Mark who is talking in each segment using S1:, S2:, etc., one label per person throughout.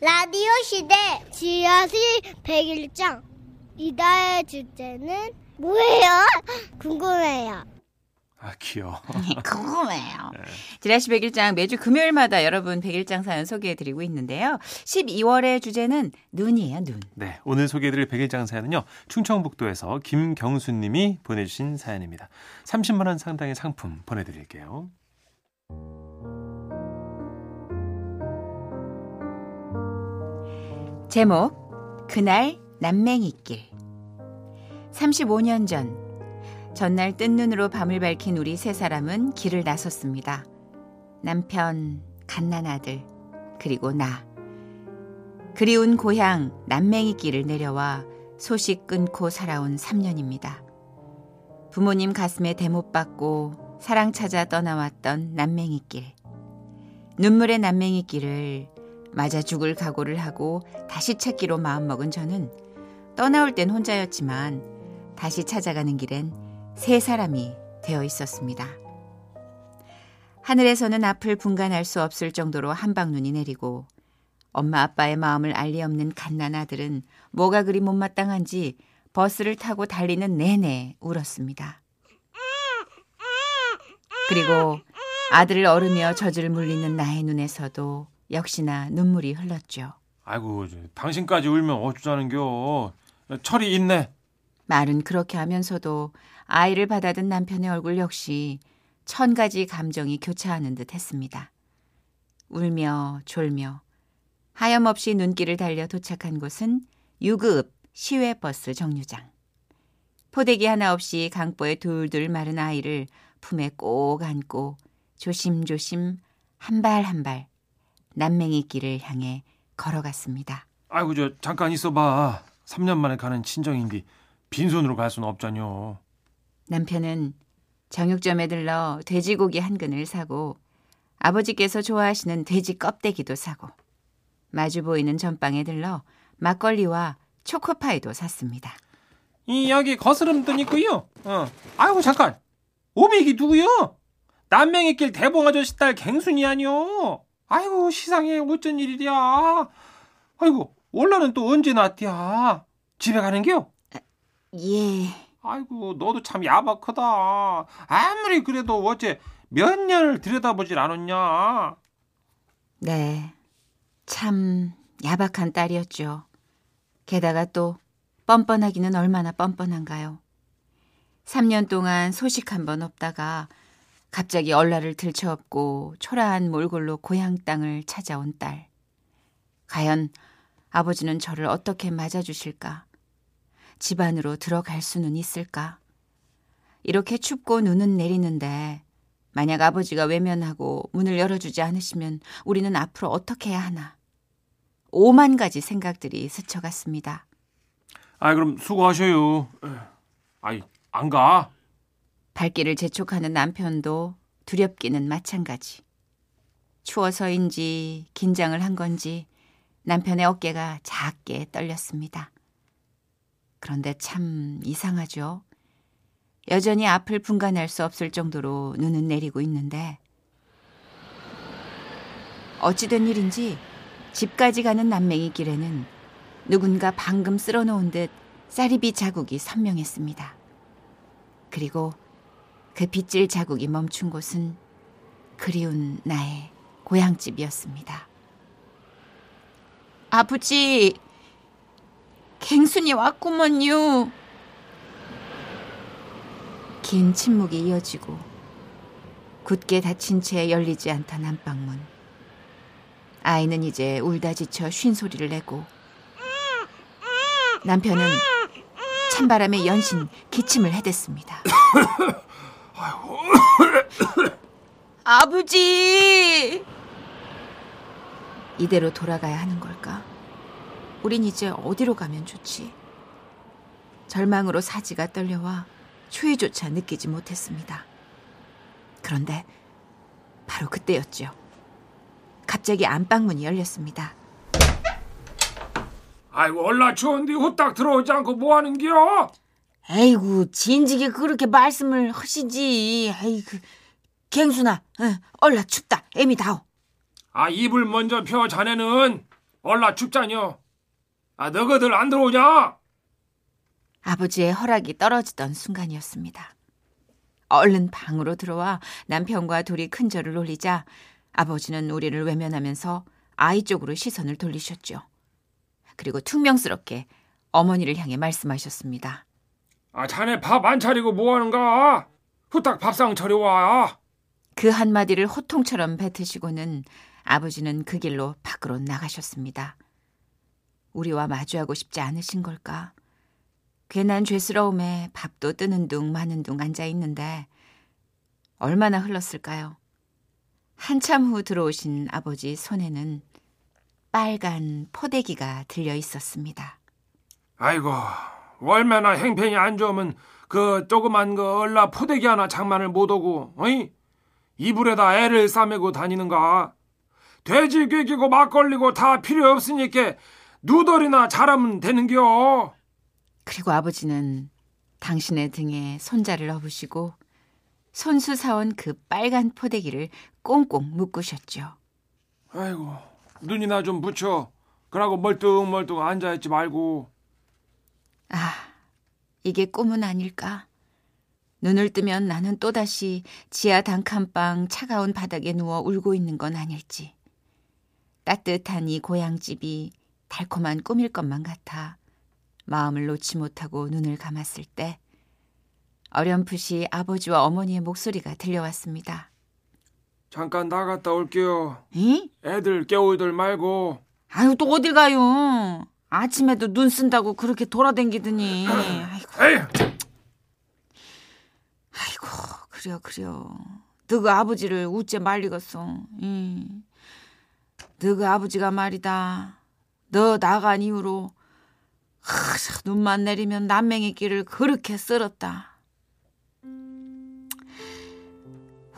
S1: 라디오 시대 지하실 101장 이다의 주제는 뭐예요? 궁금해요.
S2: 아, 귀여워.
S3: 궁금해요. 지라시 101장 매주 금요일마다 여러분 101장 사연 소개해드리고 있는데요. 12월의 주제는 눈이에요, 눈.
S2: 네, 오늘 소개해드릴 백일장 사연은요. 충청북도에서 김경수 님이 보내주신 사연입니다. 30만 원 상당의 상품 보내드릴게요.
S3: 제목 그날 남맹이길 35년 전 전날 뜬 눈으로 밤을 밝힌 우리 세 사람은 길을 나섰습니다. 남편, 갓난 아들, 그리고 나. 그리운 고향 남맹이길을 내려와 소식 끊고 살아온 3년입니다. 부모님 가슴에 대못 받고 사랑 찾아 떠나왔던 남맹이길. 눈물의 남맹이길을 맞아 죽을 각오를 하고 다시 찾기로 마음먹은 저는 떠나올 땐 혼자였지만 다시 찾아가는 길엔 세 사람이 되어 있었습니다. 하늘에서는 앞을 분간할 수 없을 정도로 한방눈이 내리고 엄마 아빠의 마음을 알리 없는 갓난 아들은 뭐가 그리 못마땅한지 버스를 타고 달리는 내내 울었습니다. 그리고 아들을 얼으며 젖을 물리는 나의 눈에서도 역시나 눈물이 흘렀죠.
S2: 아이고, 저, 당신까지 울면 어쩌자는겨. 철이 있네.
S3: 말은 그렇게 하면서도 아이를 받아든 남편의 얼굴 역시 천 가지 감정이 교차하는 듯 했습니다. 울며 졸며 하염없이 눈길을 달려 도착한 곳은 유급 시외버스 정류장. 포대기 하나 없이 강보에 둘둘 마른 아이를 품에 꼭 안고 조심조심 한 발 한발 남맹이 길을 향해 걸어갔습니다.
S2: 아이고, 저, 잠깐 있어봐. 3년 만에 가는 친정인데 빈손으로 갈 수는 없잖요.
S3: 남편은 정육점에 들러 돼지고기 한 근을 사고 아버지께서 좋아하시는 돼지 껍데기도 사고 마주 보이는 전방에 들러 막걸리와 초코파이도 샀습니다.
S2: 이 여기 거스름돈 있고요. 어. 아이고 잠깐. 오백이 누구요? 남맹이 길 대봉 아저씨 딸 갱순이 아니요. 아이고 시상에 어쩐 일이랴. 아이고 원래는 또 언제 났디야. 집에 가는겨?
S3: 예,
S2: 아이고 너도 참 야박하다. 아무리 그래도 어째 몇 년을 들여다보질 않았냐.
S3: 네. 참 야박한 딸이었죠. 게다가 또 뻔뻔하기는 얼마나 뻔뻔한가요. 3년 동안 소식 한 번 없다가 갑자기 얼라를 들쳐업고 초라한 몰골로 고향 땅을 찾아온 딸. 과연 아버지는 저를 어떻게 맞아주실까? 집 안으로 들어갈 수는 있을까? 이렇게 춥고 눈은 내리는데 만약 아버지가 외면하고 문을 열어주지 않으시면 우리는 앞으로 어떻게 해야 하나? 오만 가지 생각들이 스쳐갔습니다.
S2: 아이 그럼 수고하셔요. 아이 안 가.
S3: 발길을 재촉하는 남편도 두렵기는 마찬가지. 추워서인지 긴장을 한 건지 남편의 어깨가 작게 떨렸습니다. 그런데 참 이상하죠. 여전히 앞을 분간할 수 없을 정도로 눈은 내리고 있는데 어찌된 일인지 집까지 가는 남맹이 길에는 누군가 방금 쓸어놓은 듯 쌀이비 자국이 선명했습니다. 그리고 그 빗질 자국이 멈춘 곳은 그리운 나의 고향집이었습니다. 아버지, 갱순이 왔구먼요. 긴 침묵이 이어지고 굳게 닫힌 채 열리지 않던 안방문. 아이는 이제 울다 지쳐 쉰 소리를 내고 남편은 찬바람에 연신 기침을 해댔습니다. 아버지! 이대로 돌아가야 하는 걸까? 우린 이제 어디로 가면 좋지? 절망으로 사지가 떨려와 추위조차 느끼지 못했습니다. 그런데 바로 그때였죠. 갑자기 안방문이 열렸습니다.
S2: 아이고 얼라 추운데 후딱 들어오지 않고 뭐 하는겨?
S4: 에이구 진지게 그렇게 말씀을 하시지. 에이구 갱순아, 어, 얼라 춥다. 애미 다오.
S2: 아 입을 먼저 펴 자네는 얼라 춥자뇨. 아, 너희들 안 들어오냐?
S3: 아버지의 허락이 떨어지던 순간이었습니다. 얼른 방으로 들어와 남편과 둘이 큰 절을 올리자 아버지는 우리를 외면하면서 아이 쪽으로 시선을 돌리셨죠. 그리고 퉁명스럽게 어머니를 향해 말씀하셨습니다.
S2: 아, 자네 밥 안 차리고 뭐 하는가? 후딱 밥상 차려와.
S3: 그 한마디를 호통처럼 뱉으시고는 아버지는 그 길로 밖으로 나가셨습니다. 우리와 마주하고 싶지 않으신 걸까? 괜한 죄스러움에 밥도 뜨는 둥 마는 둥 앉아 있는데 얼마나 흘렀을까요? 한참 후 들어오신 아버지 손에는 빨간 포대기가 들려 있었습니다.
S2: 아이고, 얼마나 행편이 안 좋으면 그 조그만 그 얼라 포대기 하나 장만을 못 오고, 어이? 이불에다 애를 싸매고 다니는가? 돼지 괴기고 막걸리고 다 필요 없으니까 누덜이나 잘하면 되는겨.
S3: 그리고 아버지는 당신의 등에 손자를 업으시고 손수 사온 그 빨간 포대기를 꽁꽁 묶으셨죠.
S2: 아이고, 눈이나 좀 붙여. 그러고 멀뚱멀뚱 앉아있지 말고.
S3: 아, 이게 꿈은 아닐까? 눈을 뜨면 나는 또다시 지하 단칸방 차가운 바닥에 누워 울고 있는 건 아닐지. 따뜻한 이 고향집이 달콤한 꿈일 것만 같아 마음을 놓지 못하고 눈을 감았을 때 어렴풋이 아버지와 어머니의 목소리가 들려왔습니다.
S2: 잠깐 나갔다 올게요.
S4: 응?
S2: 애들 깨우들 말고.
S4: 아유 또 어딜 가요? 아침에도 눈 쓴다고 그렇게 돌아댕기더니. 아이고 아이고 그래요 그래요. 너가 아버지를 우째 말리겠어 응. 너가 아버지가 말이다. 너 나간 이후로 하, 눈만 내리면 남맹이 길을 그렇게 쓸었다.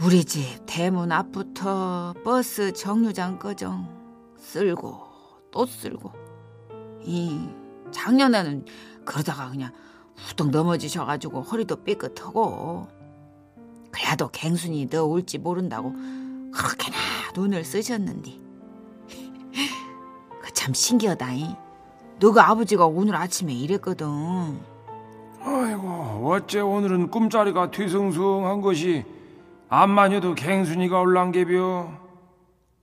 S4: 우리 집 대문 앞부터 버스 정류장까지 쓸고 또 쓸고 이 작년에는 그러다가 그냥 후덕 넘어지셔가지고 허리도 삐끗하고 그래도 갱순이 너 올지 모른다고 그렇게나 눈을 쓰셨는데 그참 신기하다이 너가 아버지가 오늘 아침에 이랬거든
S2: 아이고, 어째 오늘은 꿈자리가 뒤숭숭한 것이 암만 해도 갱순이가 올랑개벼.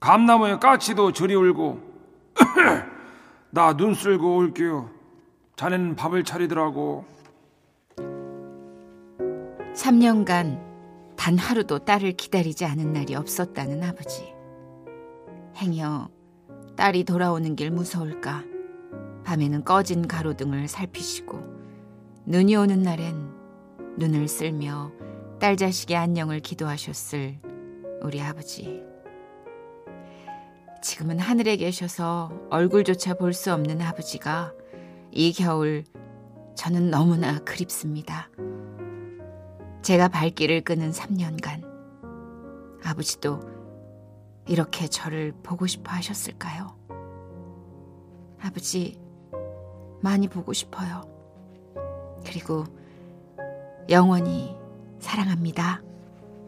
S2: 감나무에 까치도 저리 울고. 나 눈 쓸고 올게요. 자네는 밥을 차리더라고.
S3: 3년간 단 하루도 딸을 기다리지 않은 날이 없었다는 아버지. 행여 딸이 돌아오는 길 무서울까 밤에는 꺼진 가로등을 살피시고 눈이 오는 날엔 눈을 쓸며 딸 자식의 안녕을 기도하셨을 우리 아버지. 지금은 하늘에 계셔서 얼굴조차 볼 수 없는 아버지가 이 겨울 저는 너무나 그립습니다. 제가 발길을 끄는 3년간 아버지도 이렇게 저를 보고 싶어 하셨을까요? 아버지 많이 보고 싶어요. 그리고 영원히 사랑합니다.